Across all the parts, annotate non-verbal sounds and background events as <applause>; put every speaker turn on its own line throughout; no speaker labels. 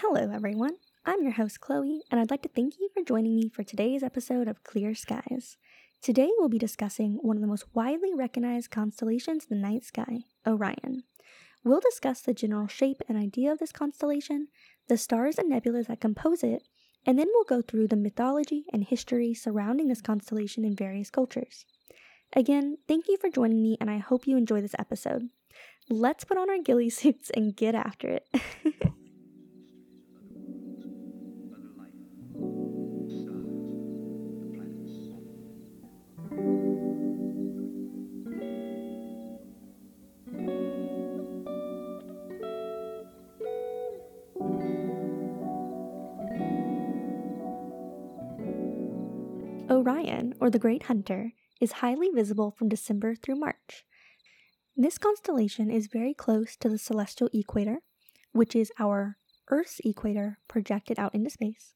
Hello, everyone. I'm your host, Chloe, and I'd like to thank you for joining me for today's episode of Clear Skies. Today, we'll be discussing one of the most widely recognized constellations in the night sky, Orion. We'll discuss the general shape and idea of this constellation, the stars and nebulas that compose it, and then we'll go through the mythology and history surrounding this constellation in various cultures. Again, thank you for joining me, and I hope you enjoy this episode. Let's put on our ghillie suits and get after it. <laughs> Orion, or the Great Hunter, is highly visible from December through March. This constellation is very close to the celestial equator, which is our Earth's equator projected out into space,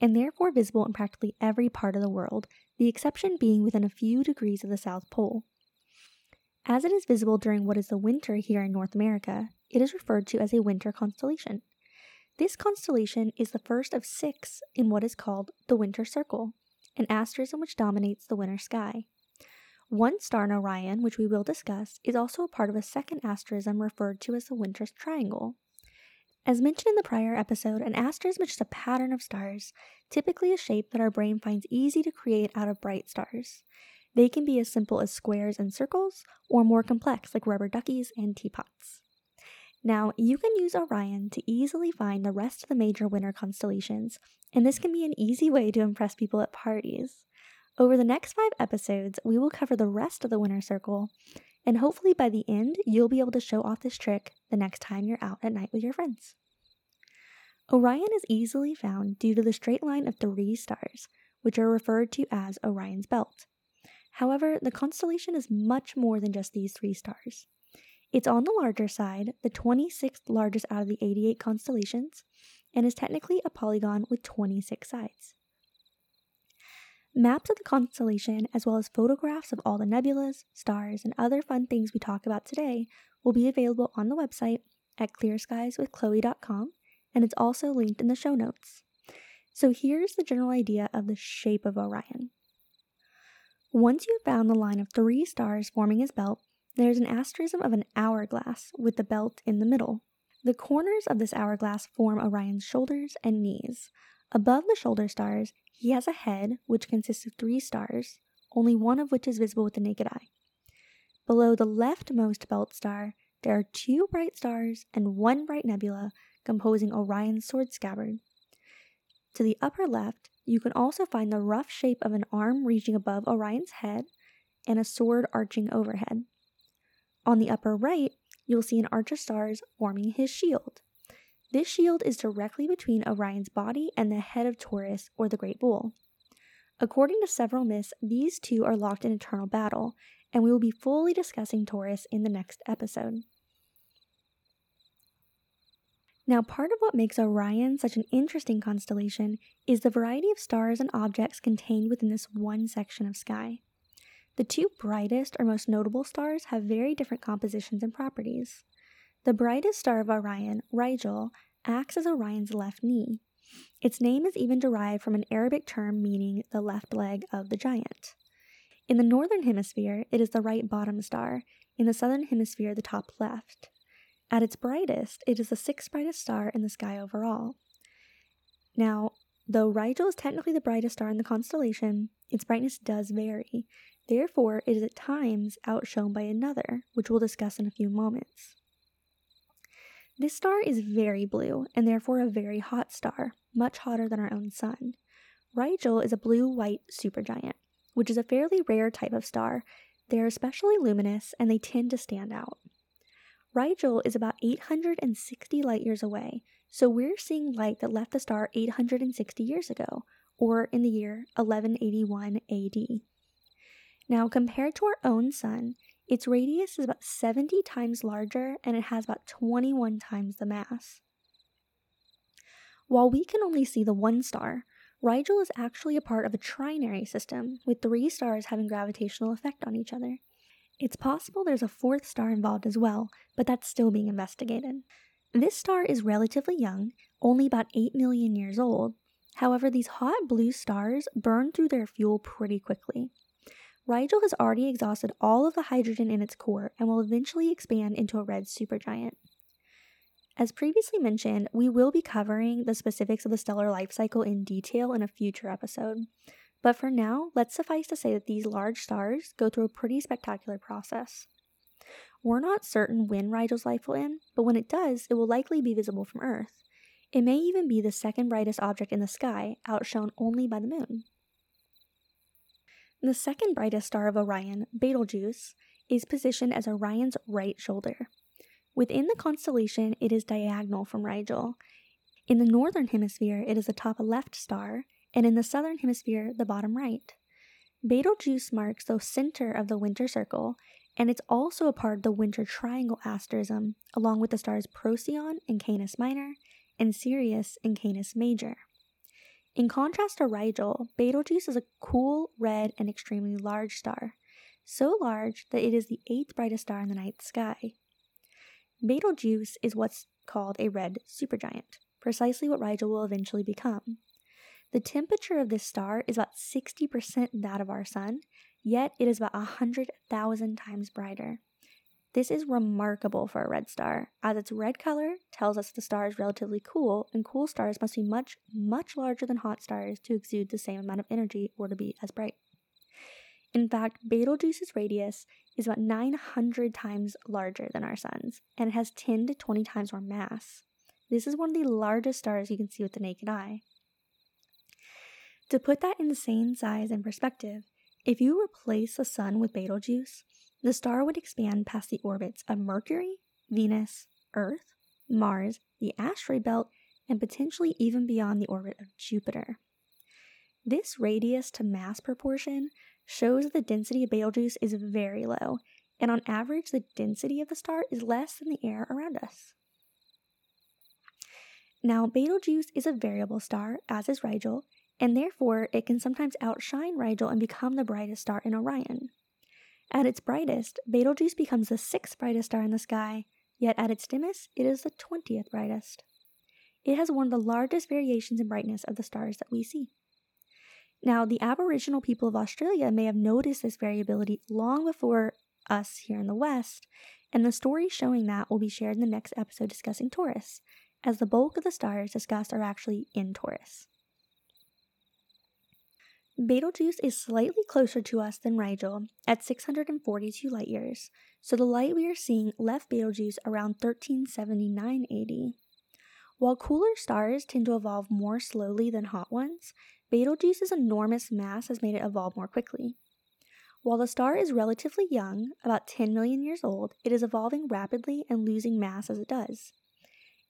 and therefore visible in practically every part of the world, the exception being within a few degrees of the South Pole. As it is visible during what is the winter here in North America, it is referred to as a winter constellation. This constellation is the first of six in what is called the Winter Circle, an asterism which dominates the winter sky. One star in Orion, which we will discuss, is also a part of a second asterism referred to as the Winter's Triangle. As mentioned in the prior episode, an asterism is just a pattern of stars, typically a shape that our brain finds easy to create out of bright stars. They can be as simple as squares and circles, or more complex like rubber duckies and teapots. Now, you can use Orion to easily find the rest of the major winter constellations, and this can be an easy way to impress people at parties. Over the next five episodes, we will cover the rest of the winter circle, and hopefully by the end, you'll be able to show off this trick the next time you're out at night with your friends. Orion is easily found due to the straight line of three stars, which are referred to as Orion's belt. However, the constellation is much more than just these three stars. It's on the larger side, the 26th largest out of the 88 constellations, and is technically a polygon with 26 sides. Maps of the constellation, as well as photographs of all the nebulas, stars, and other fun things we talk about today, will be available on the website at clearskieswithchloe.com, and it's also linked in the show notes. So here's the general idea of the shape of Orion. Once you've found the line of three stars forming his belt, there's an asterism of an hourglass with the belt in the middle. The corners of this hourglass form Orion's shoulders and knees. Above the shoulder stars, he has a head which consists of three stars, only one of which is visible with the naked eye. Below the leftmost belt star, there are two bright stars and one bright nebula composing Orion's sword scabbard. To the upper left, you can also find the rough shape of an arm reaching above Orion's head and a sword arching overhead. On the upper right, you'll see an archer stars forming his shield. This shield is directly between Orion's body and the head of Taurus or the Great Bull. According to several myths, these two are locked in eternal battle, and we will be fully discussing Taurus in the next episode. Now, part of what makes Orion such an interesting constellation is the variety of stars and objects contained within this one section of sky. The two brightest or most notable stars have very different compositions and properties. The brightest star of Orion, Rigel, acts as Orion's left knee. Its name is even derived from an Arabic term meaning the left leg of the giant. In the northern hemisphere, it is the right bottom star, in the southern hemisphere, the top left. At its brightest, it is the sixth brightest star in the sky overall. Now, though Rigel is technically the brightest star in the constellation, its brightness does vary, Therefore, it is at times outshone by another, which we'll discuss in a few moments. This star is very blue and therefore a very hot star, much hotter than our own sun. Rigel is a blue white supergiant, which is a fairly rare type of star. They are especially luminous and they tend to stand out. Rigel is about 860 light years away, so we're seeing light that left the star 860 years ago, or in the year 1181 AD. Now, compared to our own sun, its radius is about 70 times larger and it has about 21 times the mass. While we can only see the one star, Rigel is actually a part of a trinary system, with three stars having gravitational effect on each other. It's possible there's a fourth star involved as well, but that's still being investigated. This star is relatively young, only about 8 million years old. However, these hot blue stars burn through their fuel pretty quickly. Rigel has already exhausted all of the hydrogen in its core and will eventually expand into a red supergiant. As previously mentioned, we will be covering the specifics of the stellar life cycle in detail in a future episode. But for now, let's suffice to say that these large stars go through a pretty spectacular process. We're not certain when Rigel's life will end, but when it does, it will likely be visible from Earth. It may even be the second brightest object in the sky, outshone only by the moon. The second brightest star of Orion, Betelgeuse, is positioned as Orion's right shoulder. Within the constellation, it is diagonal from Rigel. In the northern hemisphere, it is the top left star, and in the southern hemisphere, the bottom right. Betelgeuse marks the center of the winter circle, and it's also a part of the winter triangle asterism, along with the stars Procyon and Canis Minor, and Sirius and Canis Major. In contrast to Rigel, Betelgeuse is a cool, red, and extremely large star, so large that it is the eighth brightest star in the night sky. Betelgeuse is what's called a red supergiant, precisely what Rigel will eventually become. The temperature of this star is about 60% that of our Sun, yet it is about 100,000 times brighter. This is remarkable for a red star, as its red color tells us the star is relatively cool, and cool stars must be much, much larger than hot stars to exude the same amount of energy or to be as bright. In fact, Betelgeuse's radius is about 900 times larger than our sun's, and it has 10 to 20 times more mass. This is one of the largest stars you can see with the naked eye. To put that insane size in perspective, if you replace the sun with Betelgeuse, the star would expand past the orbits of Mercury, Venus, Earth, Mars, the asteroid belt, and potentially even beyond the orbit of Jupiter. This radius to mass proportion shows that the density of Betelgeuse is very low, and on average, the density of the star is less than the air around us. Now, Betelgeuse is a variable star, as is Rigel, and therefore it can sometimes outshine Rigel and become the brightest star in Orion. At its brightest, Betelgeuse becomes the sixth brightest star in the sky, yet at its dimmest, it is the 20th brightest. It has one of the largest variations in brightness of the stars that we see. Now, the Aboriginal people of Australia may have noticed this variability long before us here in the West, and the story showing that will be shared in the next episode discussing Taurus, as the bulk of the stars discussed are actually in Taurus. Betelgeuse is slightly closer to us than Rigel at 642 light years, so the light we are seeing left Betelgeuse around 1379 AD. While cooler stars tend to evolve more slowly than hot ones, Betelgeuse's enormous mass has made it evolve more quickly. While the star is relatively young, about 10 million years old, it is evolving rapidly and losing mass as it does.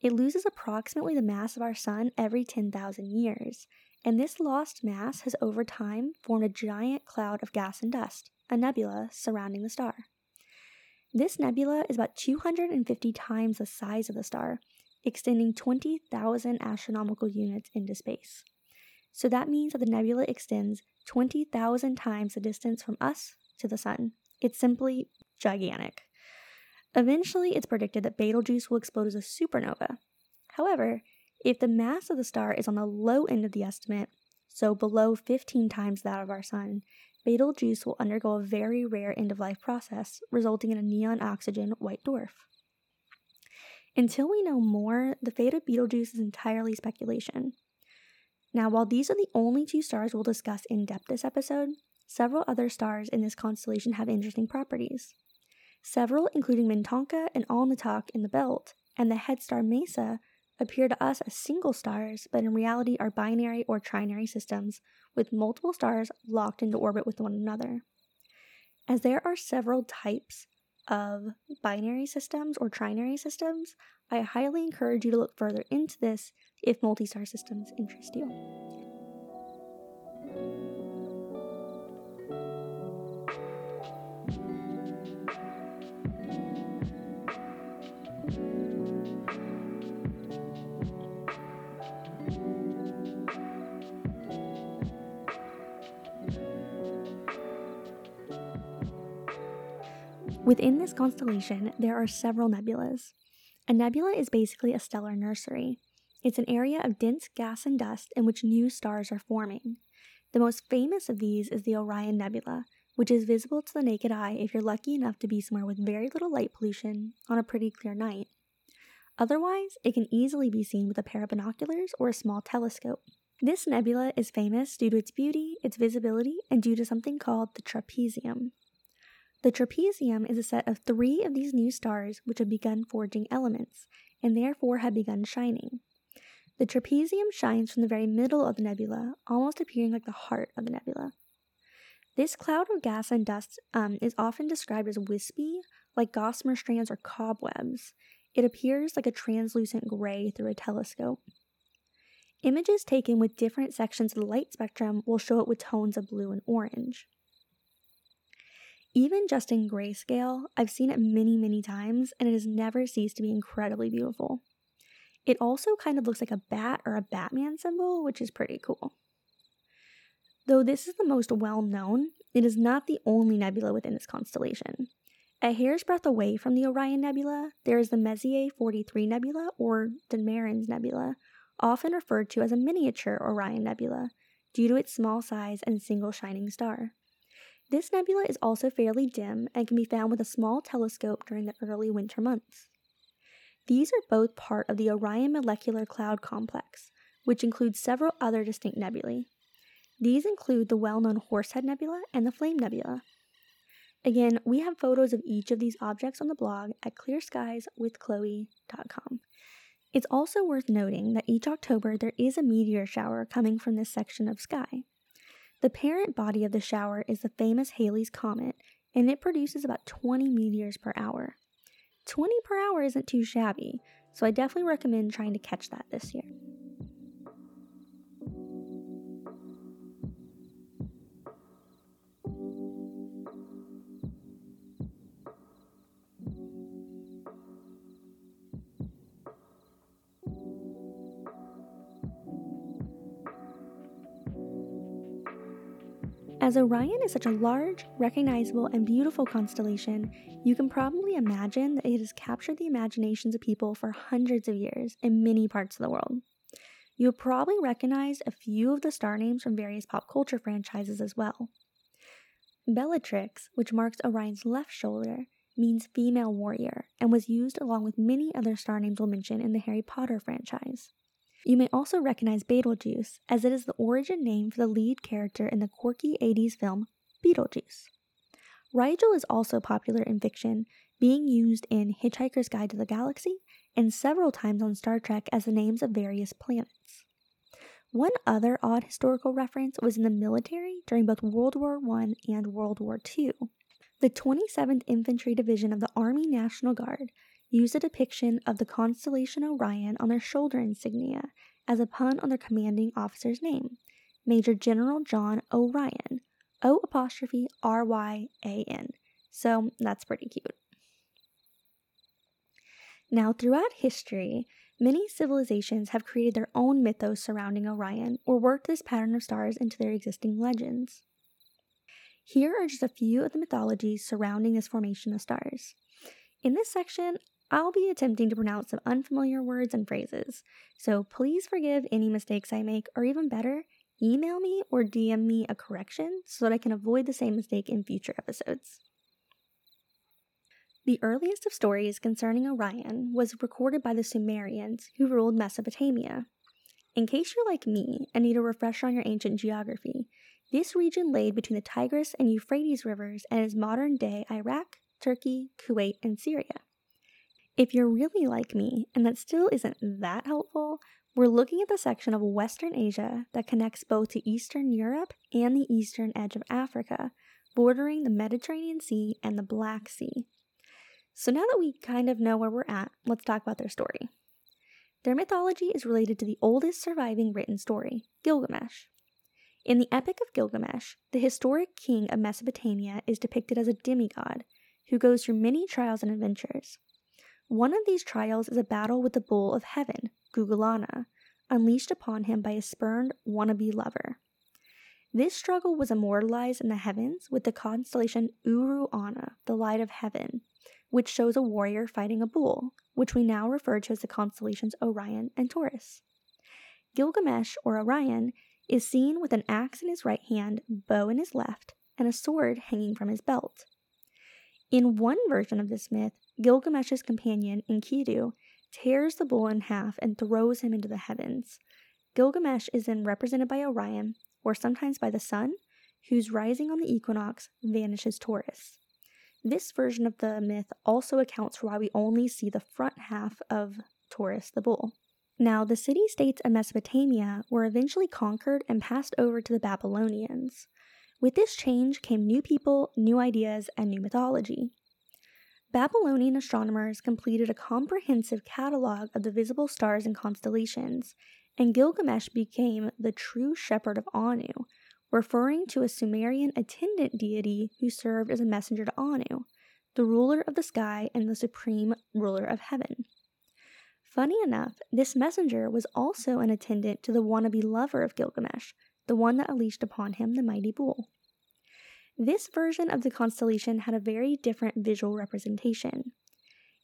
It loses approximately the mass of our Sun every 10,000 years, and this lost mass has over time formed a giant cloud of gas and dust, a nebula surrounding the star. This nebula is about 250 times the size of the star, extending 20,000 astronomical units into space. So that means that the nebula extends 20,000 times the distance from us to the sun. It's simply gigantic. Eventually, it's predicted that Betelgeuse will explode as a supernova. However, if the mass of the star is on the low end of the estimate, so below 15 times that of our Sun, Betelgeuse will undergo a very rare end of life process, resulting in a neon oxygen white dwarf. Until we know more, the fate of Betelgeuse is entirely speculation. Now, while these are the only two stars we'll discuss in depth this episode, several other stars in this constellation have interesting properties. Several, including Mintaka and Alnitak in the belt, and the head star Meissa, appear to us as single stars, but in reality are binary or trinary systems with multiple stars locked into orbit with one another. As there are several types of binary systems or trinary systems, I highly encourage you to look further into this if multi star systems interest you. Within this constellation, there are several nebulas. A nebula is basically a stellar nursery. It's an area of dense gas and dust in which new stars are forming. The most famous of these is the Orion Nebula, which is visible to the naked eye if you're lucky enough to be somewhere with very little light pollution on a pretty clear night. Otherwise, it can easily be seen with a pair of binoculars or a small telescope. This nebula is famous due to its beauty, its visibility, and due to something called the trapezium. The trapezium is a set of three of these new stars which have begun forging elements, and therefore have begun shining. The trapezium shines from the very middle of the nebula, almost appearing like the heart of the nebula. This cloud of gas and dust um, is often described as wispy, like gossamer strands or cobwebs. It appears like a translucent gray through a telescope. Images taken with different sections of the light spectrum will show it with tones of blue and orange. Even just in grayscale, I've seen it many, many times, and it has never ceased to be incredibly beautiful. It also kind of looks like a bat or a Batman symbol, which is pretty cool. Though this is the most well known, it is not the only nebula within this constellation. A hair's breadth away from the Orion Nebula, there is the Messier 43 Nebula, or De Mairan's Nebula, often referred to as a miniature Orion Nebula, due to its small size and single shining star. This nebula is also fairly dim and can be found with a small telescope during the early winter months. These are both part of the Orion Molecular Cloud Complex, which includes several other distinct nebulae. These include the well known Horsehead Nebula and the Flame Nebula. Again, we have photos of each of these objects on the blog at clearskieswithchloe.com. It's also worth noting that each October there is a meteor shower coming from this section of sky. The parent body of the shower is the famous Halley's Comet, and it produces about 20 meteors per hour. 20 per hour isn't too shabby, so I definitely recommend trying to catch that this year. As Orion is such a large, recognizable, and beautiful constellation, you can probably imagine that it has captured the imaginations of people for hundreds of years in many parts of the world. You'll probably recognize a few of the star names from various pop culture franchises as well. Bellatrix, which marks Orion's left shoulder, means female warrior and was used along with many other star names we'll mention in the Harry Potter franchise. You may also recognize Betelgeuse, as it is the origin name for the lead character in the quirky 80s film Beetlejuice. Rigel is also popular in fiction, being used in Hitchhiker's Guide to the Galaxy and several times on Star Trek as the names of various planets. One other odd historical reference was in the military during both World War I and World War II. The 27th Infantry Division of the Army National Guard use a depiction of the constellation Orion on their shoulder insignia as a pun on their commanding officer's name, Major General John O'Ryan, O apostrophe R Y A N. So that's pretty cute. Now, throughout history, many civilizations have created their own mythos surrounding Orion or worked this pattern of stars into their existing legends. Here are just a few of the mythologies surrounding this formation of stars. In this section, I'll be attempting to pronounce some unfamiliar words and phrases, so please forgive any mistakes I make, or even better, email me or DM me a correction so that I can avoid the same mistake in future episodes. The earliest of stories concerning Orion was recorded by the Sumerians who ruled Mesopotamia. In case you're like me and need a refresher on your ancient geography, this region laid between the Tigris and Euphrates rivers and is modern day Iraq, Turkey, Kuwait, and Syria. If you're really like me and that still isn't that helpful, we're looking at the section of Western Asia that connects both to Eastern Europe and the eastern edge of Africa, bordering the Mediterranean Sea and the Black Sea. So now that we kind of know where we're at, let's talk about their story. Their mythology is related to the oldest surviving written story, Gilgamesh. In the Epic of Gilgamesh, the historic king of Mesopotamia is depicted as a demigod who goes through many trials and adventures. One of these trials is a battle with the bull of heaven, Gugalanna, unleashed upon him by a spurned wannabe lover. This struggle was immortalized in the heavens with the constellation Uru Ana, the light of heaven, which shows a warrior fighting a bull, which we now refer to as the constellations Orion and Taurus. Gilgamesh, or Orion, is seen with an axe in his right hand, bow in his left, and a sword hanging from his belt. In one version of this myth, Gilgamesh's companion, Enkidu, tears the bull in half and throws him into the heavens. Gilgamesh is then represented by Orion, or sometimes by the sun, whose rising on the equinox vanishes Taurus. This version of the myth also accounts for why we only see the front half of Taurus the bull. Now, the city states of Mesopotamia were eventually conquered and passed over to the Babylonians. With this change came new people, new ideas, and new mythology. Babylonian astronomers completed a comprehensive catalog of the visible stars and constellations, and Gilgamesh became the true shepherd of Anu, referring to a Sumerian attendant deity who served as a messenger to Anu, the ruler of the sky and the supreme ruler of heaven. Funny enough, this messenger was also an attendant to the wannabe lover of Gilgamesh, the one that unleashed upon him the mighty bull. This version of the constellation had a very different visual representation.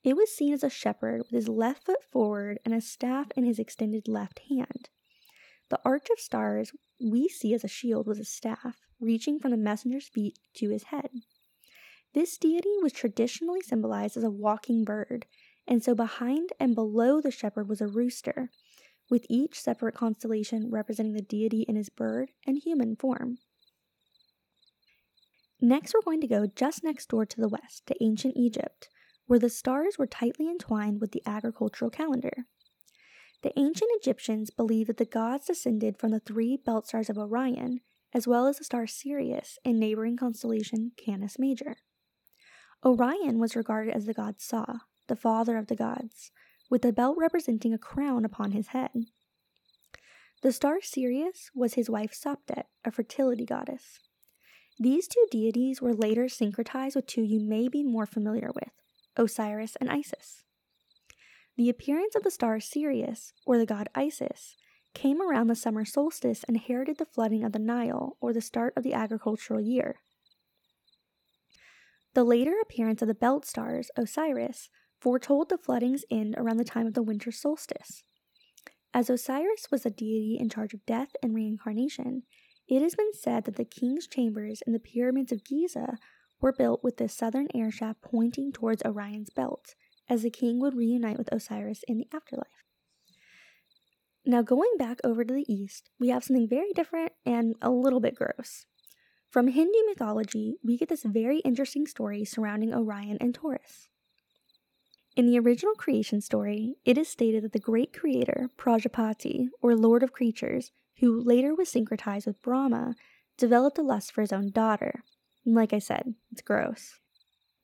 It was seen as a shepherd with his left foot forward and a staff in his extended left hand. The arch of stars we see as a shield was a staff, reaching from the messenger's feet to his head. This deity was traditionally symbolized as a walking bird, and so behind and below the shepherd was a rooster, with each separate constellation representing the deity in his bird and human form. Next, we're going to go just next door to the west to ancient Egypt, where the stars were tightly entwined with the agricultural calendar. The ancient Egyptians believed that the gods descended from the three belt stars of Orion, as well as the star Sirius in neighboring constellation Canis Major. Orion was regarded as the god Sa, the father of the gods, with the belt representing a crown upon his head. The star Sirius was his wife Sopdet, a fertility goddess. These two deities were later syncretized with two you may be more familiar with Osiris and Isis. The appearance of the star Sirius, or the god Isis, came around the summer solstice and heralded the flooding of the Nile, or the start of the agricultural year. The later appearance of the belt stars, Osiris, foretold the flooding's end around the time of the winter solstice. As Osiris was a deity in charge of death and reincarnation, it has been said that the king's chambers in the pyramids of Giza were built with the southern air shaft pointing towards Orion's belt, as the king would reunite with Osiris in the afterlife. Now, going back over to the east, we have something very different and a little bit gross. From Hindu mythology, we get this very interesting story surrounding Orion and Taurus. In the original creation story, it is stated that the great creator, Prajapati, or Lord of Creatures, who later was syncretized with Brahma, developed a lust for his own daughter. And like I said, it's gross.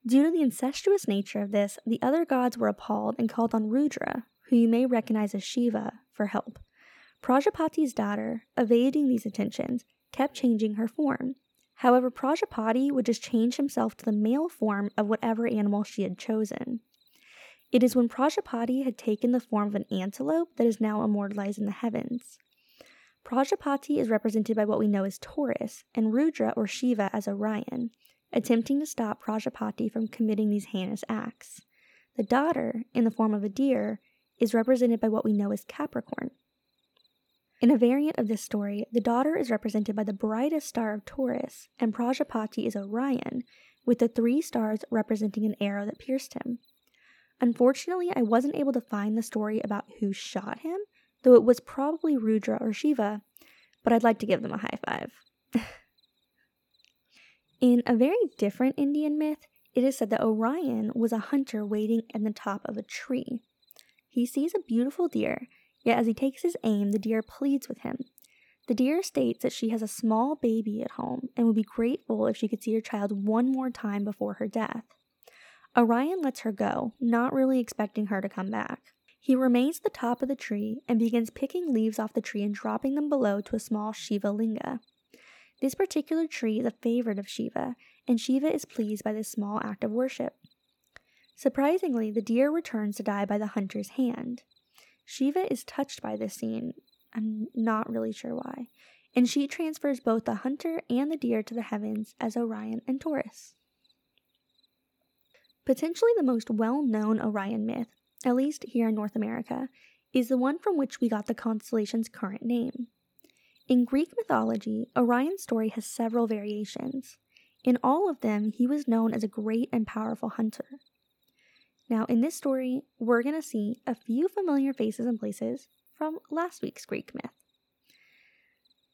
Due to the incestuous nature of this, the other gods were appalled and called on Rudra, who you may recognize as Shiva, for help. Prajapati's daughter, evading these attentions, kept changing her form. However, Prajapati would just change himself to the male form of whatever animal she had chosen. It is when Prajapati had taken the form of an antelope that is now immortalized in the heavens. Prajapati is represented by what we know as Taurus, and Rudra or Shiva as Orion, attempting to stop Prajapati from committing these heinous acts. The daughter, in the form of a deer, is represented by what we know as Capricorn. In a variant of this story, the daughter is represented by the brightest star of Taurus, and Prajapati is Orion, with the three stars representing an arrow that pierced him. Unfortunately, I wasn't able to find the story about who shot him, though it was probably Rudra or Shiva, but I'd like to give them a high five. <laughs> In a very different Indian myth, it is said that Orion was a hunter waiting at the top of a tree. He sees a beautiful deer, yet as he takes his aim, the deer pleads with him. The deer states that she has a small baby at home and would be grateful if she could see her child one more time before her death. Orion lets her go, not really expecting her to come back. He remains at the top of the tree and begins picking leaves off the tree and dropping them below to a small Shiva linga. This particular tree is a favorite of Shiva, and Shiva is pleased by this small act of worship. Surprisingly, the deer returns to die by the hunter's hand. Shiva is touched by this scene, I'm not really sure why, and she transfers both the hunter and the deer to the heavens as Orion and Taurus. Potentially the most well known Orion myth, at least here in North America, is the one from which we got the constellation's current name. In Greek mythology, Orion's story has several variations. In all of them, he was known as a great and powerful hunter. Now, in this story, we're going to see a few familiar faces and places from last week's Greek myth.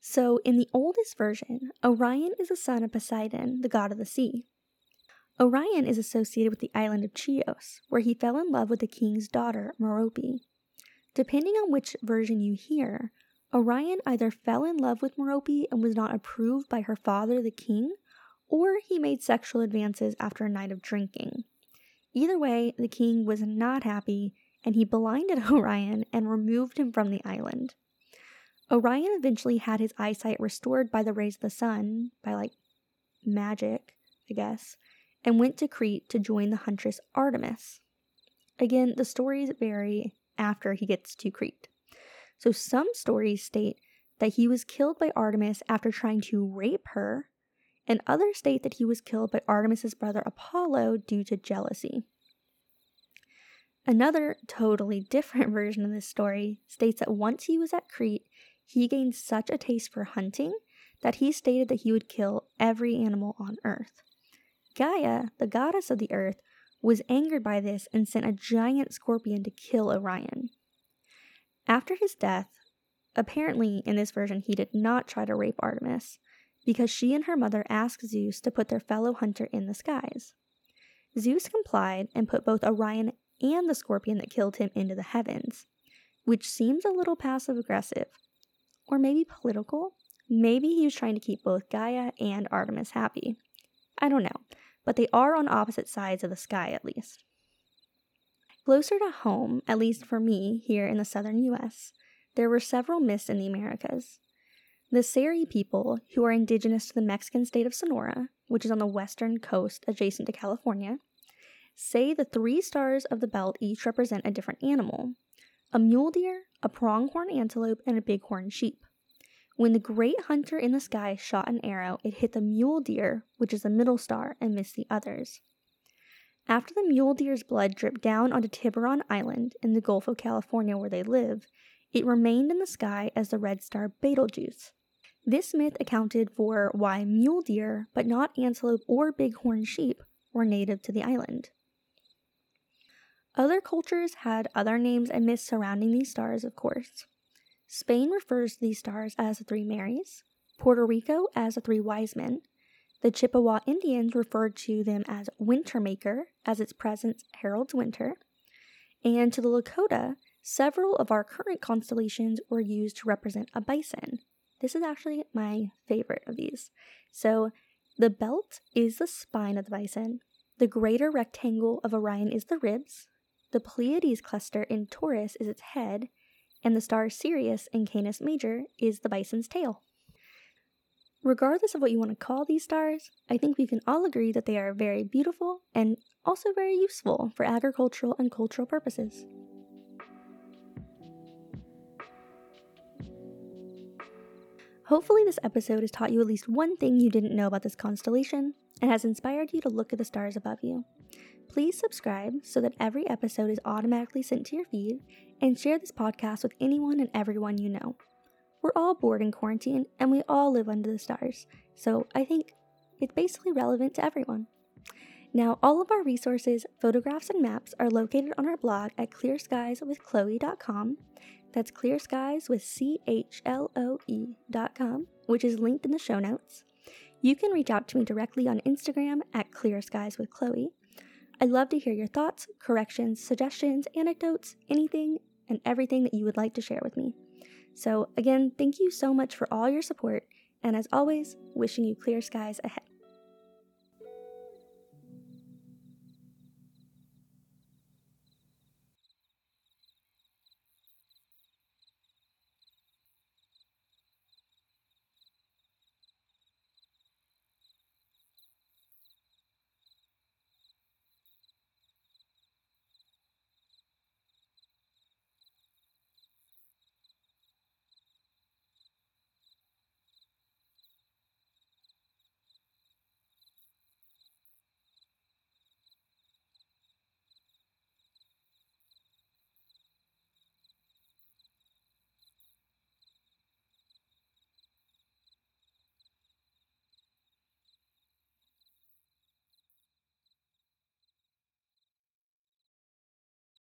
So, in the oldest version, Orion is a son of Poseidon, the god of the sea. Orion is associated with the island of Chios, where he fell in love with the king's daughter, Merope. Depending on which version you hear, Orion either fell in love with Merope and was not approved by her father, the king, or he made sexual advances after a night of drinking. Either way, the king was not happy and he blinded <laughs> Orion and removed him from the island. Orion eventually had his eyesight restored by the rays of the sun, by like magic, I guess, and went to Crete to join the huntress Artemis. Again, the stories vary after he gets to Crete. So some stories state that he was killed by Artemis after trying to rape her, and others state that he was killed by Artemis's brother Apollo due to jealousy. Another totally different <laughs> version of this story states that once he was at Crete, he gained such a taste for hunting that he stated that he would kill every animal on earth. Gaia, the goddess of the earth, was angered by this and sent a giant scorpion to kill Orion. After his death, apparently in this version, he did not try to rape Artemis because she and her mother asked Zeus to put their fellow hunter in the skies. Zeus complied and put both Orion and the scorpion that killed him into the heavens, which seems a little passive aggressive. Or maybe political? Maybe he was trying to keep both Gaia and Artemis happy. I don't know, but they are on opposite sides of the sky at least. Closer to home, at least for me here in the southern US, there were several myths in the Americas. The Seri people, who are indigenous to the Mexican state of Sonora, which is on the western coast adjacent to California, say the three stars of the belt each represent a different animal a mule deer, a pronghorn antelope, and a bighorn sheep. When the great hunter in the sky shot an arrow, it hit the mule deer, which is the middle star, and missed the others. After the mule deer's blood dripped down onto Tiburon Island in the Gulf of California where they live, it remained in the sky as the red star Betelgeuse. This myth accounted for why mule deer, but not antelope or bighorn sheep, were native to the island. Other cultures had other names and myths surrounding these stars, of course. Spain refers to these stars as the Three Marys, Puerto Rico as the Three Wise Men. The Chippewa Indians referred to them as Wintermaker, as its presence heralds winter. And to the Lakota, several of our current constellations were used to represent a bison. This is actually my favorite of these. So, the belt is the spine of the bison, the greater rectangle of Orion is the ribs, the Pleiades cluster in Taurus is its head, and the star Sirius in Canis Major is the bison's tail. Regardless of what you want to call these stars, I think we can all agree that they are very beautiful and also very useful for agricultural and cultural purposes. Hopefully, this episode has taught you at least one thing you didn't know about this constellation and has inspired you to look at the stars above you. Please subscribe so that every episode is automatically sent to your feed, and share this podcast with anyone and everyone you know. We're all bored in quarantine, and we all live under the stars, so I think it's basically relevant to everyone. Now, all of our resources, photographs, and maps are located on our blog at clearskieswithchloe.com. That's clear skies with C H L O E.com, which is linked in the show notes. You can reach out to me directly on Instagram at Clear Skies with Chloe, I'd love to hear your thoughts, corrections, suggestions, anecdotes, anything and everything that you would like to share with me. So, again, thank you so much for all your support, and as always, wishing you clear skies ahead.